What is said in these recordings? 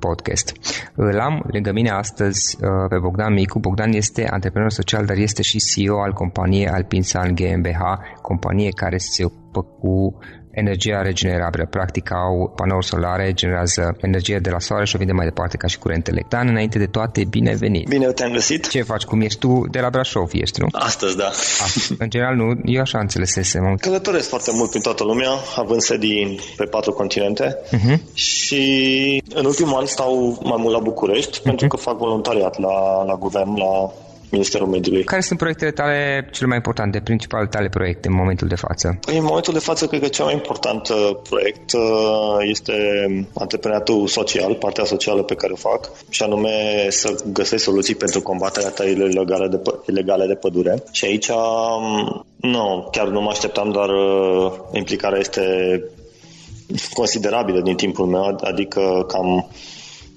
podcast. Îl am lângă mine astăzi uh, pe Bogdan Micu. Bogdan este antreprenor social, dar este și CEO al companiei Alpinsan GmbH, companie care se ocupă cu energia regenerabilă. Practic au panouri solare, generează energie de la soare și o vinde mai departe ca și curent electric. Dan, înainte de toate, bine venit! Bine te-am găsit! Ce faci? Cum ești tu? De la Brașov ești, nu? Astăzi, da. A, în general, nu. Eu așa înțelesesem. Călătoresc foarte mult prin toată lumea, având sedii pe patru continente uh-huh. și în ultimul an stau mai mult la București uh-huh. pentru că fac voluntariat la, la guvern, la Ministerul Mediului. Care sunt proiectele tale cele mai importante, principalele tale proiecte în momentul de față? În momentul de față, cred că cel mai important uh, proiect uh, este antreprenoriatul social, partea socială pe care o fac, și anume să găsesc soluții pentru combaterea tăierilor ilegale de, ilegale de pădure. Și aici, um, nu, chiar nu mă așteptam, dar uh, implicarea este considerabilă din timpul meu, adică cam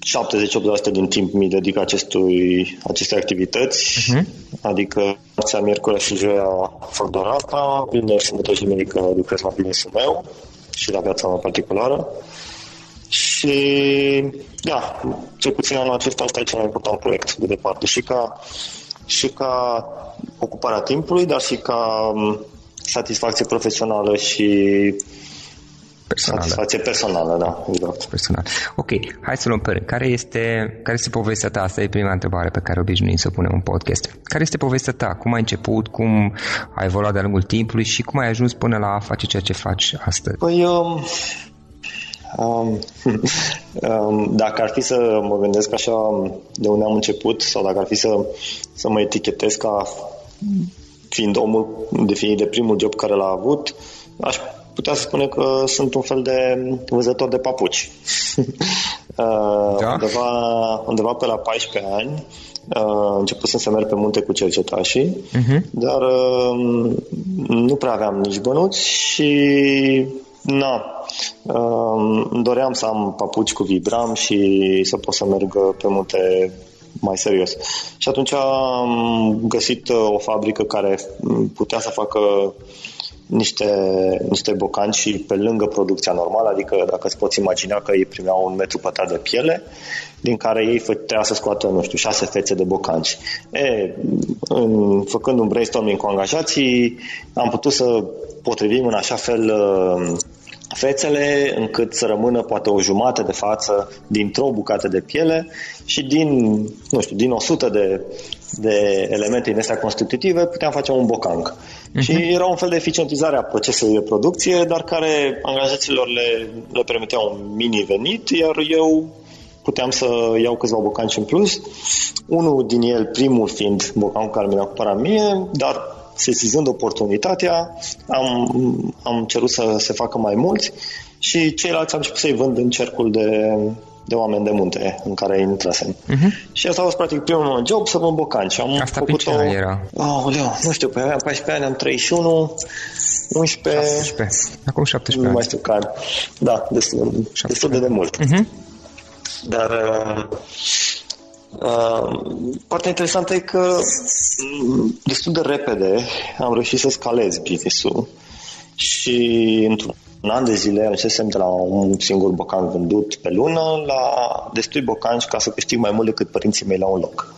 70-80% din timp mi dedic acestui, acestei activități, uh-huh. adică marțea, miercuri și joia fac doar asta, vineri, sâmbătă și duminică lucrez la business meu și la viața mea particulară. Și, da, cel puțin anul acesta asta e cel mai important proiect de departe. Și ca, și ca ocuparea timpului, dar și ca satisfacție profesională și personală. Satisfacție personală, da, exact. Personal. Ok, hai să luăm pe rând. Care este, care este povestea ta? Asta e prima întrebare pe care obișnuim să o punem în podcast. Care este povestea ta? Cum ai început? Cum ai evoluat de-a lungul timpului? Și cum ai ajuns până la a face ceea ce faci astăzi? Păi, um, um, um, dacă ar fi să mă gândesc așa de unde am început sau dacă ar fi să, să mă etichetez ca fiind omul definit de primul job care l-a avut, aș putea să spune că sunt un fel de vânzător de papuci. Uh, da? undeva, undeva pe la 14 ani uh, început să merg pe munte cu cercetașii, uh-huh. dar uh, nu prea aveam nici bănuți și na, uh, doream să am papuci cu vibram și să pot să merg pe munte mai serios. Și atunci am găsit o fabrică care putea să facă niște, niște bocanci și pe lângă producția normală, adică dacă îți poți imagina că ei primeau un metru pătrat de piele, din care ei trebuia să scoată, nu știu, șase fețe de bocanci. E, în, făcând un brainstorming cu angajații, am putut să potrivim în așa fel uh, fețele încât să rămână poate o jumătate de față dintr-o bucată de piele și din, nu știu, din 100 de, de elemente din astea constitutive puteam face un bocanc. Uh-huh. Și era un fel de eficientizare a procesului de producție, dar care angajaților le, le permitea un mini venit, iar eu puteam să iau câțiva bocanci în plus. Unul din el, primul fiind bocancul care mi l-a cumpărat mie, dar sesizând oportunitatea, am, am cerut să se facă mai mulți și ceilalți am început să-i vând în cercul de, de oameni de munte în care intrasem. Uh-huh. Și asta a fost practic primul meu job să vând bocanci. Am asta făcut pe ce o... era? Oh, leu, nu știu, pe aveam 14 ani, am 31, 11... 17. Acum 17 nu ani. mai știu care. Da, destul, destul de, de mult. Uh-huh. Dar uh, uh, partea interesantă e că mm, destul de repede am reușit să scalez business-ul și într-un un an de zile ajunsesem de la un singur bocan vândut pe lună la destui bocanci ca să câștig mai mult decât părinții mei la un loc.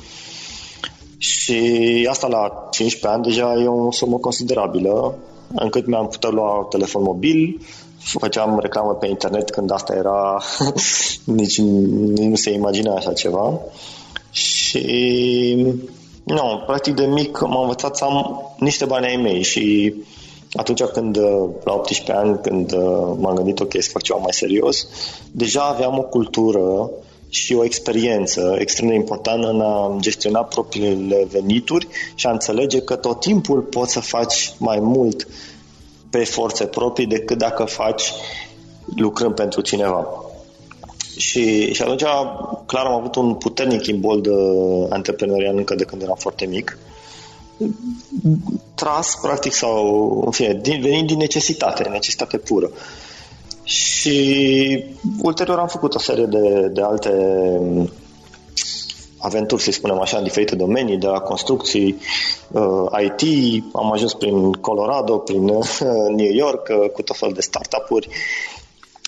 Și asta la 15 ani deja e o sumă considerabilă, încât mi-am putut lua telefon mobil, făceam reclamă pe internet când asta era, nici, nici nu se imagina așa ceva. Și nu, practic de mic m-am învățat să am niște bani ai mei și atunci când, la 18 ani, când m-am gândit, ok, să fac ceva mai serios, deja aveam o cultură și o experiență extrem de importantă în a gestiona propriile venituri și a înțelege că tot timpul poți să faci mai mult pe forțe proprii decât dacă faci lucrând pentru cineva. Și, și atunci, clar, am avut un puternic imbold antreprenorial încă de când eram foarte mic. Tras, practic, sau, în fine, din, venind din necesitate, necesitate pură. Și ulterior am făcut o serie de, de alte aventuri, să spunem așa, în diferite domenii, de la construcții, uh, IT, am ajuns prin Colorado, prin uh, New York, uh, cu tot fel de startup-uri.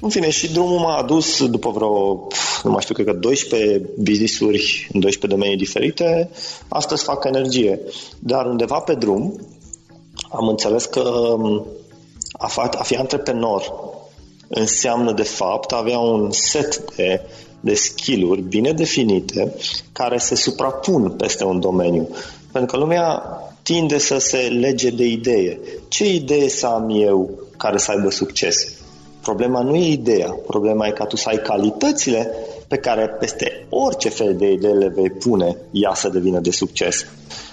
În fine, și drumul m-a adus după vreo, nu mai știu, cred că 12 business-uri în 12 domenii diferite. Astăzi fac energie. Dar undeva pe drum am înțeles că um, a, fa- a fi antreprenor înseamnă de fapt avea un set de de skill-uri bine definite care se suprapun peste un domeniu. Pentru că lumea tinde să se lege de idee. Ce idee să am eu care să aibă succes? Problema nu e ideea, problema e ca tu să ai calitățile pe care peste orice fel de idee le vei pune, ea să devină de succes.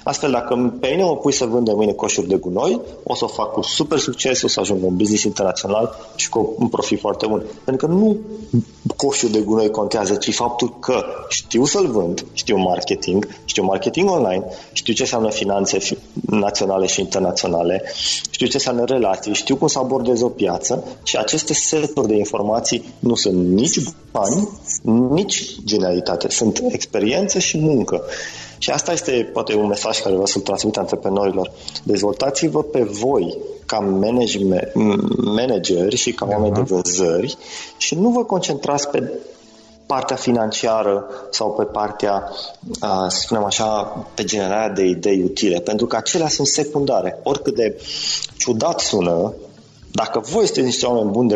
Astfel, dacă pe mine mă pui să vând de mâine coșuri de gunoi, o să o fac cu super succes, o să ajung un business internațional și cu un profit foarte bun. Pentru că nu coșul de gunoi contează, ci faptul că știu să-l vând, știu marketing, știu marketing online, știu ce înseamnă finanțe naționale și internaționale, știu ce înseamnă relații, știu cum să abordez o piață și aceste seturi de informații nu sunt nici bani, nici genialitate, sunt experiență și muncă. Și asta este poate un mesaj care vreau să-l transmit antreprenorilor. Dezvoltați-vă pe voi ca manageri și ca oameni de vânzări și nu vă concentrați pe partea financiară sau pe partea, să spunem așa, pe generarea de idei utile, pentru că acelea sunt secundare. Oricât de ciudat sună, dacă voi sunteți niște oameni buni de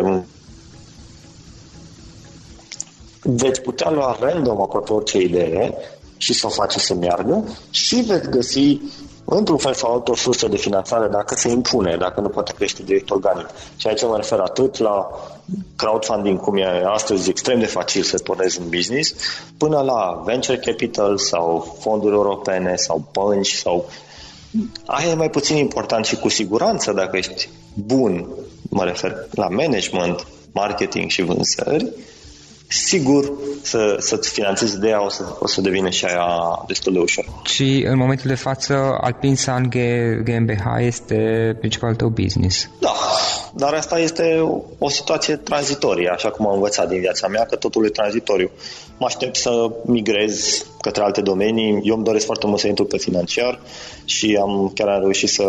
veți putea lua random aproape orice idee și să o faceți să meargă și veți găsi într-un fel sau altul o sursă de finanțare dacă se impune, dacă nu poate crește direct organic. Și aici mă refer atât la crowdfunding, cum e astăzi extrem de facil să pornezi un business, până la venture capital sau fonduri europene sau bănci sau Aia e mai puțin important și cu siguranță dacă ești bun, mă refer la management, marketing și vânzări, sigur să, să-ți finanțezi ideea o să, o să devină și aia destul de ușor. Și în momentul de față Alpin San GmbH este principalul tău business. Da, dar asta este o, o situație tranzitorie, așa cum am învățat din viața mea, că totul e tranzitoriu. Mă aștept să migrez către alte domenii. Eu îmi doresc foarte mult să intru pe financiar și am chiar am reușit să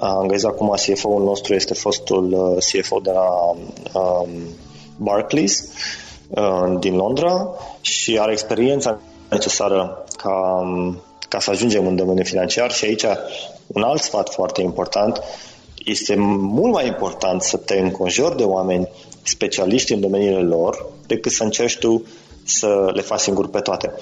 angajez acum CFO-ul nostru, este fostul uh, CFO de la um, Barclays Uh, din Londra și are experiența necesară ca, ca să ajungem în domeniul financiar și aici un alt sfat foarte important. Este mult mai important să te înconjori de oameni specialiști în domeniile lor decât să încerci tu să le faci singur pe toate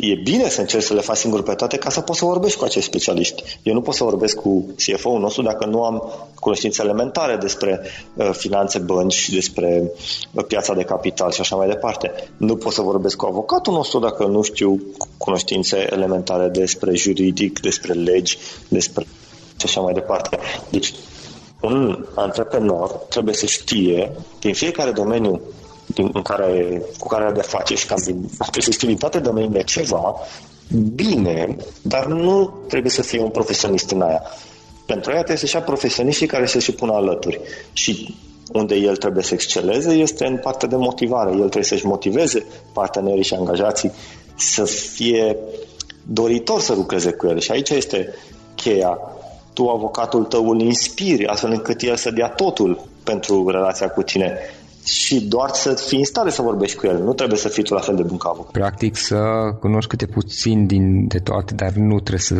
e bine să încerci să le faci singur pe toate ca să poți să vorbești cu acești specialiști. Eu nu pot să vorbesc cu CFO-ul nostru dacă nu am cunoștințe elementare despre uh, finanțe, bănci, despre uh, piața de capital și așa mai departe. Nu pot să vorbesc cu avocatul nostru dacă nu știu cunoștințe elementare despre juridic, despre legi, despre și așa mai departe. Deci, un antreprenor trebuie să știe din fiecare domeniu din, în care, cu care are de face și cam din, trebuie să știi din toate domeniile ceva, bine, dar nu trebuie să fie un profesionist în aia. Pentru aia trebuie să-și ia profesioniștii care să și pună alături. Și unde el trebuie să exceleze este în partea de motivare. El trebuie să-și motiveze partenerii și angajații să fie doritor să lucreze cu el. Și aici este cheia. Tu, avocatul tău, îl inspiri astfel încât el să dea totul pentru relația cu tine și doar să fii în stare să vorbești cu el. Nu trebuie să fii tu la fel de bun ca avocat. Practic să cunoști câte puțin din, de toate, dar nu trebuie să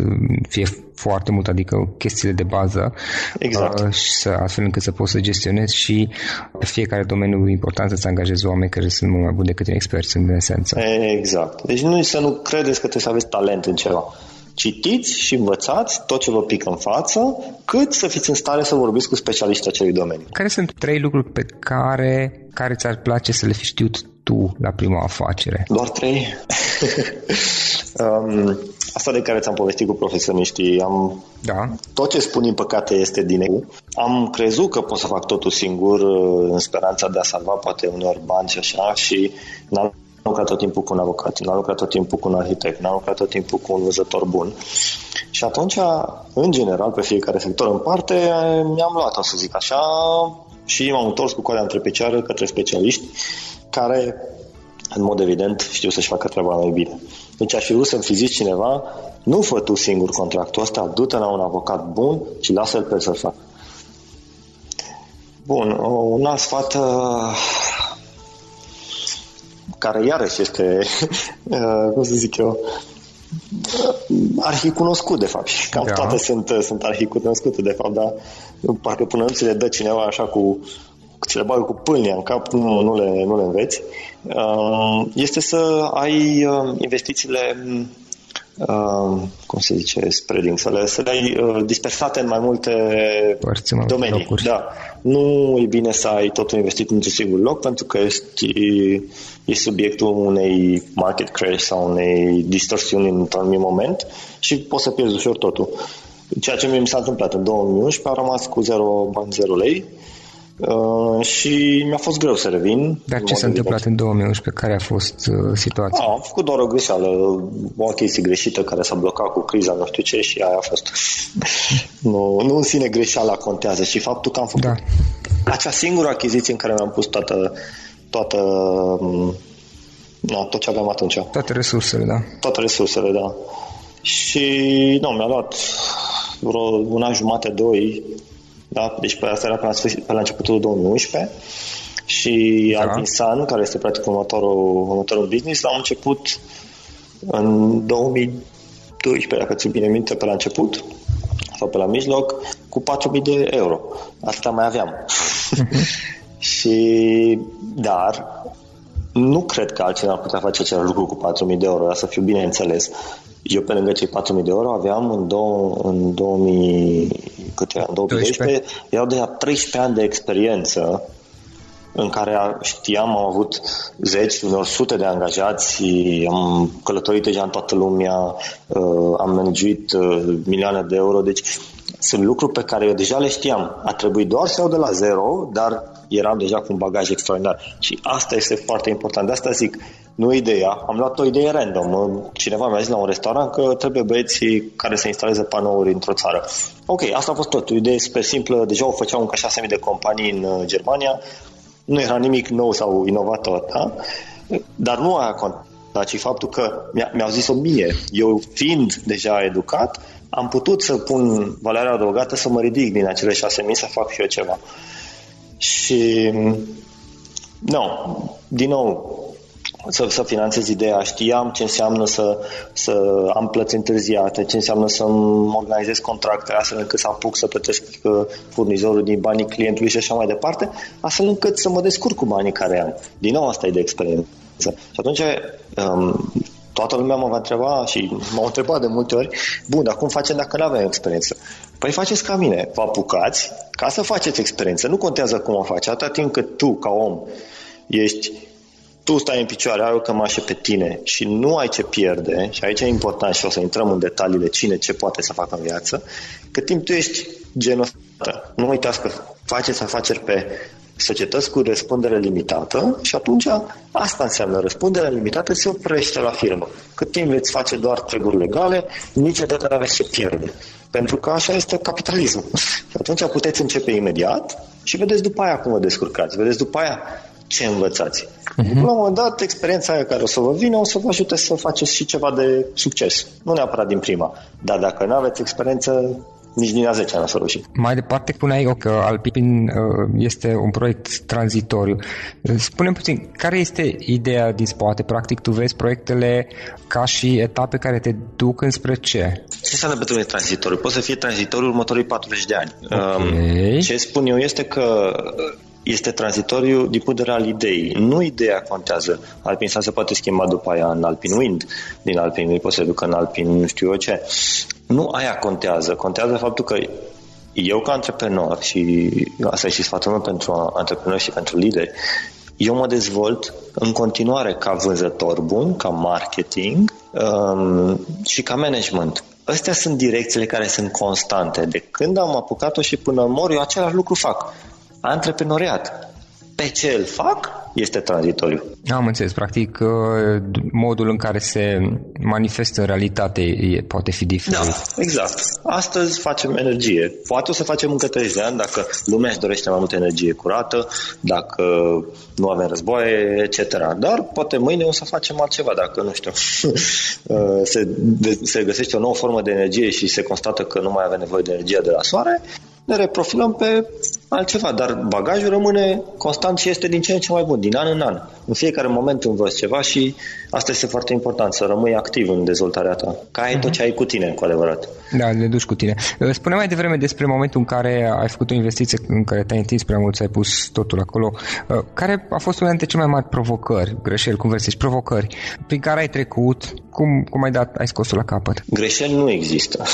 fie foarte mult, adică chestiile de bază exact. uh, și să, astfel încât să poți să gestionezi și pe fiecare domeniu important să-ți angajezi oameni care sunt mult mai buni decât experți în esență. Exact. Deci nu să nu credeți că trebuie să aveți talent în ceva citiți și învățați tot ce vă pică în față, cât să fiți în stare să vorbiți cu specialiștii acelui domeniu. Care sunt trei lucruri pe care, care ți-ar place să le fi știut tu la prima afacere? Doar trei? um, asta de care ți-am povestit cu profesioniștii, am da. tot ce spun din păcate este din eu. Am crezut că pot să fac totul singur uh, în speranța de a salva poate uneori bani și așa și n-am lucrat tot timpul cu un avocat, n-am lucrat tot timpul cu un arhitect, n-am lucrat tot timpul cu un văzător bun. Și atunci, în general, pe fiecare sector în parte, mi-am luat, o să zic așa, și m-am întors cu coada între picioare către specialiști care, în mod evident, știu să-și facă treaba mai bine. Deci aș fi vrut să-mi fi zis cineva, nu fă tu singur contractul ăsta, du-te la un avocat bun și lasă-l pe să-l facă. Bun, un alt sfat care iarăși este, uh, cum să zic eu, arhicunoscut, de fapt. Și cam da. toate sunt, sunt arhicunoscute, de fapt, dar parcă până nu ți le dă cineva așa cu ți le bagă cu pâlnia în cap, nu, nu, le, nu le înveți, uh, este să ai uh, investițiile Uh, cum se zice, spreading, să le, să le ai uh, dispersate în mai multe Părți, mai domenii. Locuri. Da. Nu e bine să ai totul investit într-un singur loc pentru că ești, e subiectul unei market crash sau unei distorsiuni într-un anumit moment și poți să pierzi ușor totul. Ceea ce mi s-a întâmplat în 2011, am rămas cu 0 bani, 0 lei Uh, și mi-a fost greu să revin. Dar ce s-a întâmplat în 2011? Care a fost uh, situația? A, am făcut doar o greșeală, o chestie greșită care s-a blocat cu criza, nu știu ce, și aia a fost. nu, nu în sine greșeala contează, și faptul că am făcut da. acea singură achiziție în care mi-am pus toată, toată no, tot ce aveam atunci. Toate resursele, da. Toate resursele, da. Și nu, mi-a luat vreo un an jumate, doi, da? Deci pe asta era pe la, sfârșit, pe la începutul 2011 și da. Alpinsan, care este practic următorul, următorul business, am început în 2012, dacă ți bine minte, pe la început sau pe la mijloc, cu 4.000 de euro. Asta mai aveam. Uh-huh. și, dar, nu cred că altcineva ar putea face același lucru cu 4.000 de euro, dar să fiu bine înțeles. Eu pe lângă cei 4.000 de euro aveam în, două, în 2000, cât era, în 2012, 12. erau deja 13 ani de experiență în care știam, am avut zeci, unor sute de angajați, am călătorit deja în toată lumea, uh, am managuit uh, milioane de euro, deci sunt lucruri pe care eu deja le știam. A trebuit doar să iau de la zero, dar eram deja cu un bagaj extraordinar. Și asta este foarte important. De asta zic, nu ideea. Am luat o idee random. Cineva mi-a zis la un restaurant că trebuie băieții care să instaleze panouri într-o țară. Ok, asta a fost tot. O idee super simplă. Deja o făceau încă 6.000 de companii în uh, Germania. Nu era nimic nou sau inovator. Da? Dar nu aia contat, ci faptul că mi-au zis-o mie. Eu fiind deja educat, am putut să pun valoarea adăugată să mă ridic din acele 6.000 să fac și eu ceva. Și nu, din nou, să, să finanțez ideea, știam ce înseamnă să, să am plăți întârziate, ce înseamnă să organizez contracte astfel încât să apuc să plătesc uh, furnizorul din banii clientului și așa mai departe, astfel încât să mă descurc cu banii care am. Din nou asta e de experiență. Și atunci um, toată lumea mă va întreba și m-au întrebat de multe ori, bun, dar cum facem dacă nu avem experiență? Păi faceți ca mine, vă apucați ca să faceți experiență. Nu contează cum o faci, atâta timp cât tu, ca om, ești tu stai în picioare, ai o cămașă pe tine și nu ai ce pierde, și aici e important și o să intrăm în detaliile cine ce poate să facă în viață, cât timp tu ești genul ăsta. Nu uitați că faceți afaceri pe societăți cu răspundere limitată și atunci asta înseamnă răspundere limitată se oprește la firmă. Cât timp veți face doar treburi legale, niciodată nu aveți ce pierde. Pentru că așa este capitalismul. Și atunci puteți începe imediat și vedeți după aia cum vă descurcați. Vedeți după aia ce învățați. Uh-huh. La un moment dat, experiența aia care o să vă vină o să vă ajute să faceți și ceva de succes. Nu neapărat din prima. Dar dacă nu aveți experiență, nici din a 10 nu s-a reușit. Mai departe puneai că Alpipin uh, este un proiect tranzitoriu. Spune puțin, care este ideea din spate? Practic, tu vezi proiectele ca și etape care te duc înspre ce? Ce înseamnă pentru mine tranzitoriu? Poate să fie tranzitoriu următorii 40 de ani. Okay. Um, ce spun eu este că este tranzitoriu din punct de vedere al ideii. Nu ideea contează. Alpin se poate schimba după aia în Alpin Wind, din Alpin Wind poate să ducă în Alpin nu știu eu ce. Nu aia contează. Contează faptul că eu ca antreprenor și asta e și sfatul meu pentru antreprenori și pentru lideri, eu mă dezvolt în continuare ca vânzător bun, ca marketing um, și ca management. Astea sunt direcțiile care sunt constante. De când am apucat-o și până mor, eu același lucru fac antreprenoriat. Pe ce îl fac este tranzitoriu. Am înțeles. Practic, uh, modul în care se manifestă în realitate poate fi diferit. Da, exact. Astăzi facem energie. Poate o să facem încă 30 de ani dacă lumea își dorește mai multă energie curată, dacă nu avem războaie, etc. Dar poate mâine o să facem altceva, dacă, nu știu, uh, se, se găsește o nouă formă de energie și se constată că nu mai avem nevoie de energie de la soare, ne reprofilăm pe altceva, dar bagajul rămâne constant și este din ce în ce mai bun, din an în an. În fiecare moment învăț ceva și asta este foarte important, să rămâi activ în dezvoltarea ta, ca ai uh-huh. tot mhm. ce ai cu tine, cu adevărat. Da, le duci cu tine. Spune mai devreme despre momentul în care ai făcut o investiție în care te-ai întins prea mult, ai pus totul acolo. Care a fost una dintre cele mai mari provocări, greșeli, cum vrei să zici, provocări, prin care ai trecut, cum, cum ai dat, ai scos la capăt? Greșeli nu există.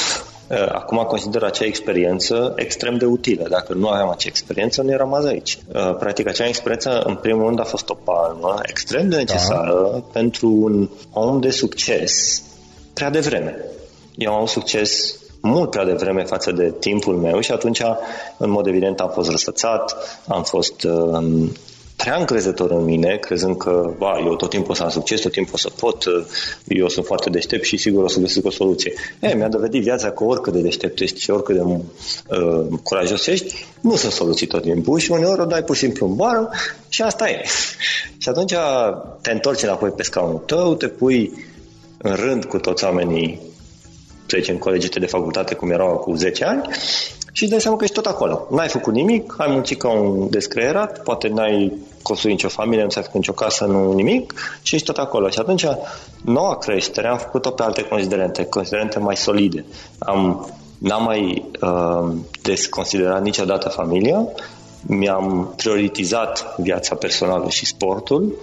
Uh, acum consider acea experiență extrem de utilă. Dacă nu aveam acea experiență, nu eram azi aici. Uh, practic, acea experiență, în primul rând, a fost o palmă extrem de necesară da. pentru un om de succes prea devreme. Eu am avut succes mult prea devreme față de timpul meu și atunci, în mod evident, am fost răsfățat, am fost uh, prea încrezător în mine, crezând că ba, eu tot timpul o să am succes, tot timpul o să pot, eu sunt foarte deștept și sigur o să găsesc o soluție. E, mi-a dovedit viața că oricât de deștept ești și oricât de uh, curajos ești, nu sunt soluții tot timpul și uneori o dai pur și simplu în bară și asta e. și atunci te întorci înapoi pe scaunul tău, te pui în rând cu toți oamenii să zicem, colegii de facultate, cum erau cu 10 ani, și îți dai seama că ești tot acolo. N-ai făcut nimic, ai muncit ca un descreierat, poate n-ai construit nicio familie, nu ți-ai făcut nicio casă, nu nimic și ești tot acolo. Și atunci, noua creștere am făcut-o pe alte considerente, considerente mai solide. Am, n-am mai uh, desconsiderat niciodată familia, mi-am prioritizat viața personală și sportul,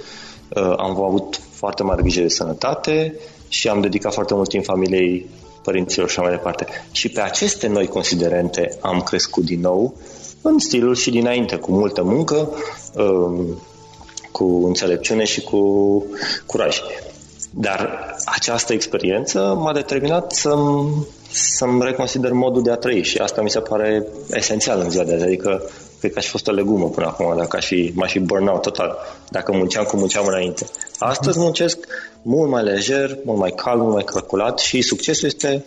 uh, am avut foarte mare grijă de sănătate și am dedicat foarte mult timp familiei părinților și așa mai departe. Și pe aceste noi considerente am crescut din nou în stilul și dinainte, cu multă muncă, um, cu înțelepciune și cu curaj. Dar această experiență m-a determinat să-mi, să-mi reconsider modul de a trăi și asta mi se pare esențial în ziua de azi. Adică cred că aș fi fost o legumă până acum, dacă aș fi, m-aș fi burnout total, dacă munceam cum munceam înainte. Astăzi muncesc mult mai lejer, mult mai calm, mult mai calculat și succesul este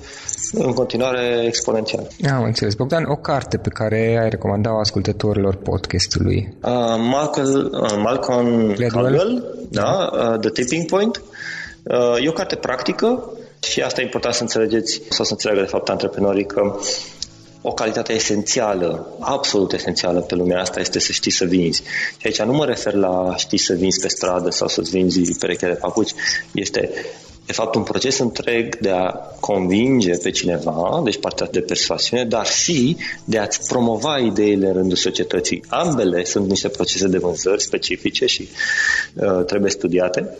în continuare exponențial. Am înțeles. Bogdan, o carte pe care ai recomandat ascultătorilor podcastului? Uh, Malcolm, uh, Malcolm Gladwell, da, uh, The Tipping Point. Uh, e o carte practică și asta e important să înțelegeți sau să înțeleagă de fapt antreprenorii că o calitate esențială, absolut esențială pe lumea asta este să știi să vinzi. Și aici nu mă refer la știi să vinzi pe stradă sau să-ți vinzi pereche de papuci. Este de fapt un proces întreg de a convinge pe cineva, deci partea de persoasiune, dar și de a-ți promova ideile în rândul societății. Ambele sunt niște procese de vânzări specifice și uh, trebuie studiate.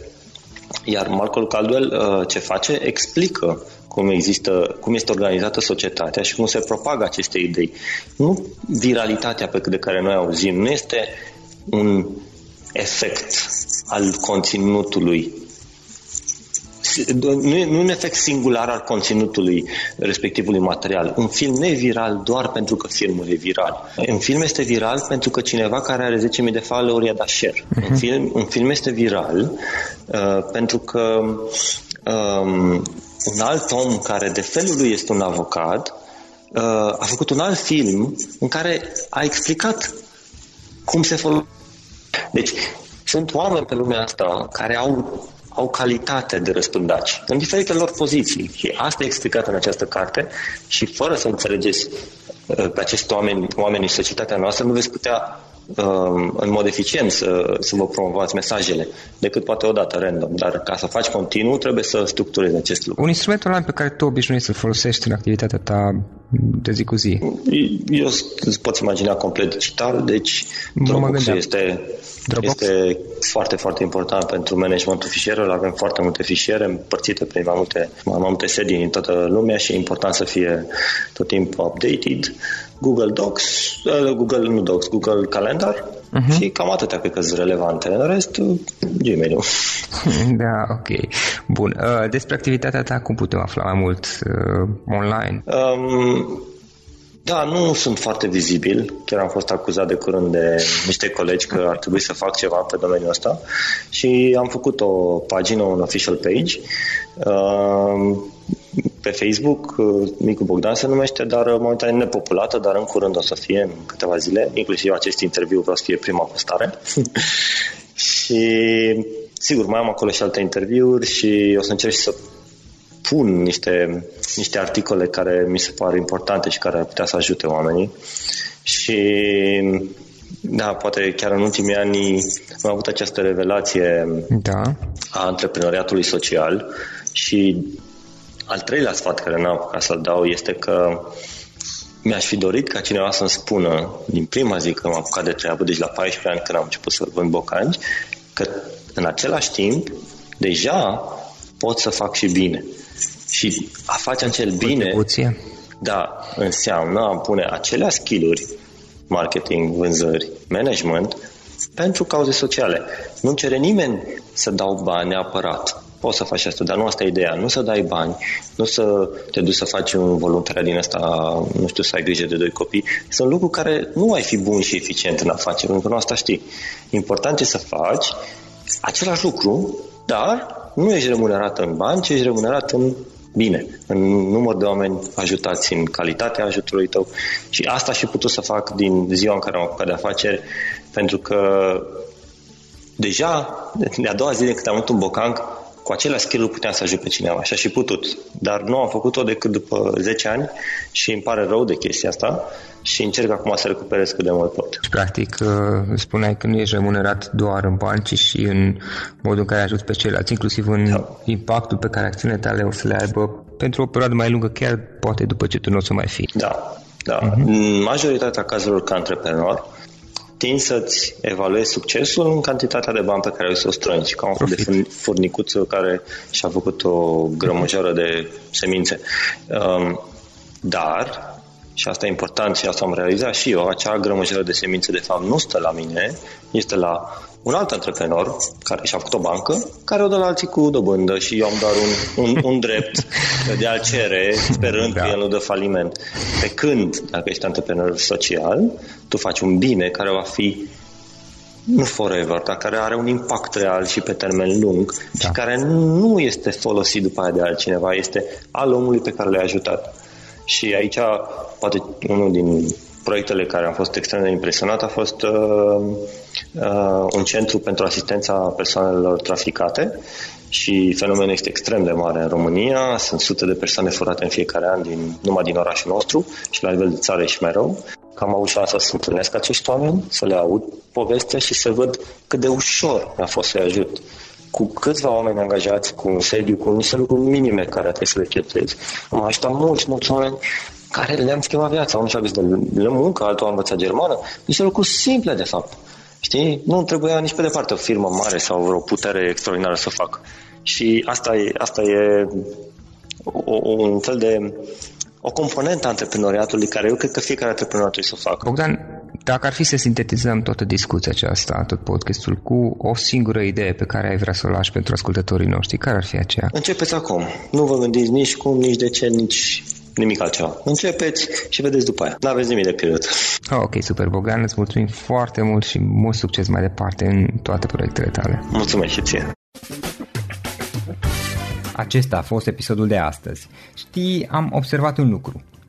Iar Malcolm Caldwell uh, ce face? Explică cum, există, cum este organizată societatea și cum se propagă aceste idei. Nu viralitatea pe de care noi auzim, nu este un efect al conținutului nu e, nu e un efect singular al conținutului respectivului material. Un film nu e viral doar pentru că filmul e viral. Un film este viral pentru că cineva care are 10.000 de follower i-a dat share. Uh-huh. Un, mhm. film, un film este viral uh, pentru că um, un alt om care de felul lui este un avocat uh, a făcut un alt film în care a explicat cum se folosește. Deci, sunt oameni pe lumea asta care au, au calitate de răspândaci în diferite lor poziții și asta e explicat în această carte și fără să înțelegeți uh, pe acești oameni, oamenii societatea noastră, nu veți putea Um, în mod eficient să, să vă promovați mesajele, decât poate odată random. Dar ca să faci continuu, trebuie să structurezi acest lucru. Un instrument online pe care tu obișnuiești să-l folosești în activitatea ta de zi cu zi? Eu îți pot imagina complet digital, deci Dropbox este, Dropbox? este foarte, foarte important pentru managementul fișierelor. Avem foarte multe fișiere împărțite pe mai multe, mai multe sedii în toată lumea și e important să fie tot timpul updated. Google Docs, uh, Google, nu Docs, Google Calendar uh-huh. și cam atâtea cred că sunt relevante. În rest, Gmail-ul. Da, ok. Bun. Uh, despre activitatea ta, cum putem afla mai mult uh, online? Um, da, nu sunt foarte vizibil. Chiar am fost acuzat de curând de niște colegi că ar trebui să fac ceva pe domeniul ăsta și am făcut o pagină, un official page. Uh, pe Facebook, uh, Micu Bogdan se numește, dar uh, momentan e nepopulată, dar în curând o să fie în câteva zile, inclusiv acest interviu vreau să fie prima postare. și sigur, mai am acolo și alte interviuri și o să încerc să pun niște, niște articole care mi se par importante și care ar putea să ajute oamenii. Și da, poate chiar în ultimii ani am avut această revelație da. a antreprenoriatului social și al treilea sfat care n-am apucat să-l dau este că mi-aș fi dorit ca cineva să-mi spună din prima zi că m-am apucat de treabă, deci la 14 ani când am început să vând bocanci, că în același timp deja pot să fac și bine. Și a face acel bine, da, înseamnă a pune acelea skill-uri, marketing, vânzări, management, pentru cauze sociale. Nu cere nimeni să dau bani neapărat poți să faci asta, dar nu asta e ideea. Nu să dai bani, nu să te duci să faci un voluntariat din asta, nu știu, să ai grijă de doi copii. Sunt lucruri care nu ai fi bun și eficient în afaceri, pentru că nu asta știi. Important e să faci același lucru, dar nu ești remunerat în bani, ci ești remunerat în bine, în număr de oameni ajutați, în calitatea ajutorului tău. Și asta și putut să fac din ziua în care am apucat de afaceri, pentru că deja, de a doua zi de când am avut un bocanc, cu aceleași skill puteam să ajut pe cineva și și putut. Dar nu am făcut-o decât după 10 ani și îmi pare rău de chestia asta și încerc acum să recuperez cât de mult pot. Practic, uh, spuneai că nu ești remunerat doar în bani, ci și în modul în care ajuți pe ceilalți, inclusiv în da. impactul pe care acțiunile tale o să le aibă pentru o perioadă mai lungă, chiar poate după ce tu nu o să mai fii. Da, da. Uh-huh. În majoritatea cazurilor ca antreprenor, știind să-ți evaluezi succesul în cantitatea de bani pe care o să o strângi, ca un fel de furnicuță care și-a făcut o grămăjoară de semințe. Um, dar, și asta e important și asta am realizat și eu, acea grămăjoară de semințe de fapt nu stă la mine, este la un alt antreprenor care și-a făcut o bancă, care o dă la alții cu dobândă și eu am doar un, un, un drept de a-l cere, sperând da. că el nu dă faliment. Pe când, dacă ești antreprenor social, tu faci un bine care va fi nu forever, dar care are un impact real și pe termen lung da. și care nu este folosit după aia de altcineva, este al omului pe care l-ai ajutat. Și aici, poate unul din proiectele care am fost extrem de impresionat a fost uh, uh, un centru pentru asistența persoanelor traficate și fenomenul este extrem de mare în România. Sunt sute de persoane furate în fiecare an din, numai din orașul nostru și la nivel de țară și mai rău. Că am avut șansa să întâlnesc acești oameni, să le aud povestea și să văd cât de ușor mi-a fost să-i ajut cu câțiva oameni angajați, cu un sediu, cu niște lucruri minime care trebuie să le cheltuiesc. Am ajutat mulți, mulți oameni care le-am schimbat viața. Unul și-a găsit de muncă, altul a învățat germană. Niște lucruri simple, de fapt. Știi? Nu trebuia nici pe departe o firmă mare sau vreo putere extraordinară să facă. Și asta e, asta e o, un fel de o componentă a antreprenoriatului care eu cred că fiecare antreprenor trebuie să o facă. Bogdan, dacă ar fi să sintetizăm toată discuția aceasta, tot podcastul, cu o singură idee pe care ai vrea să o lași pentru ascultătorii noștri, care ar fi aceea? Începeți acum. Nu vă gândiți nici cum, nici de ce, nici nimic altceva. Începeți și vedeți după aia. Nu aveți nimic de pierdut. Oh, ok, super, Bogdan. Îți mulțumim foarte mult și mult succes mai departe în toate proiectele tale. Mulțumesc și ție. Acesta a fost episodul de astăzi. Știi, am observat un lucru.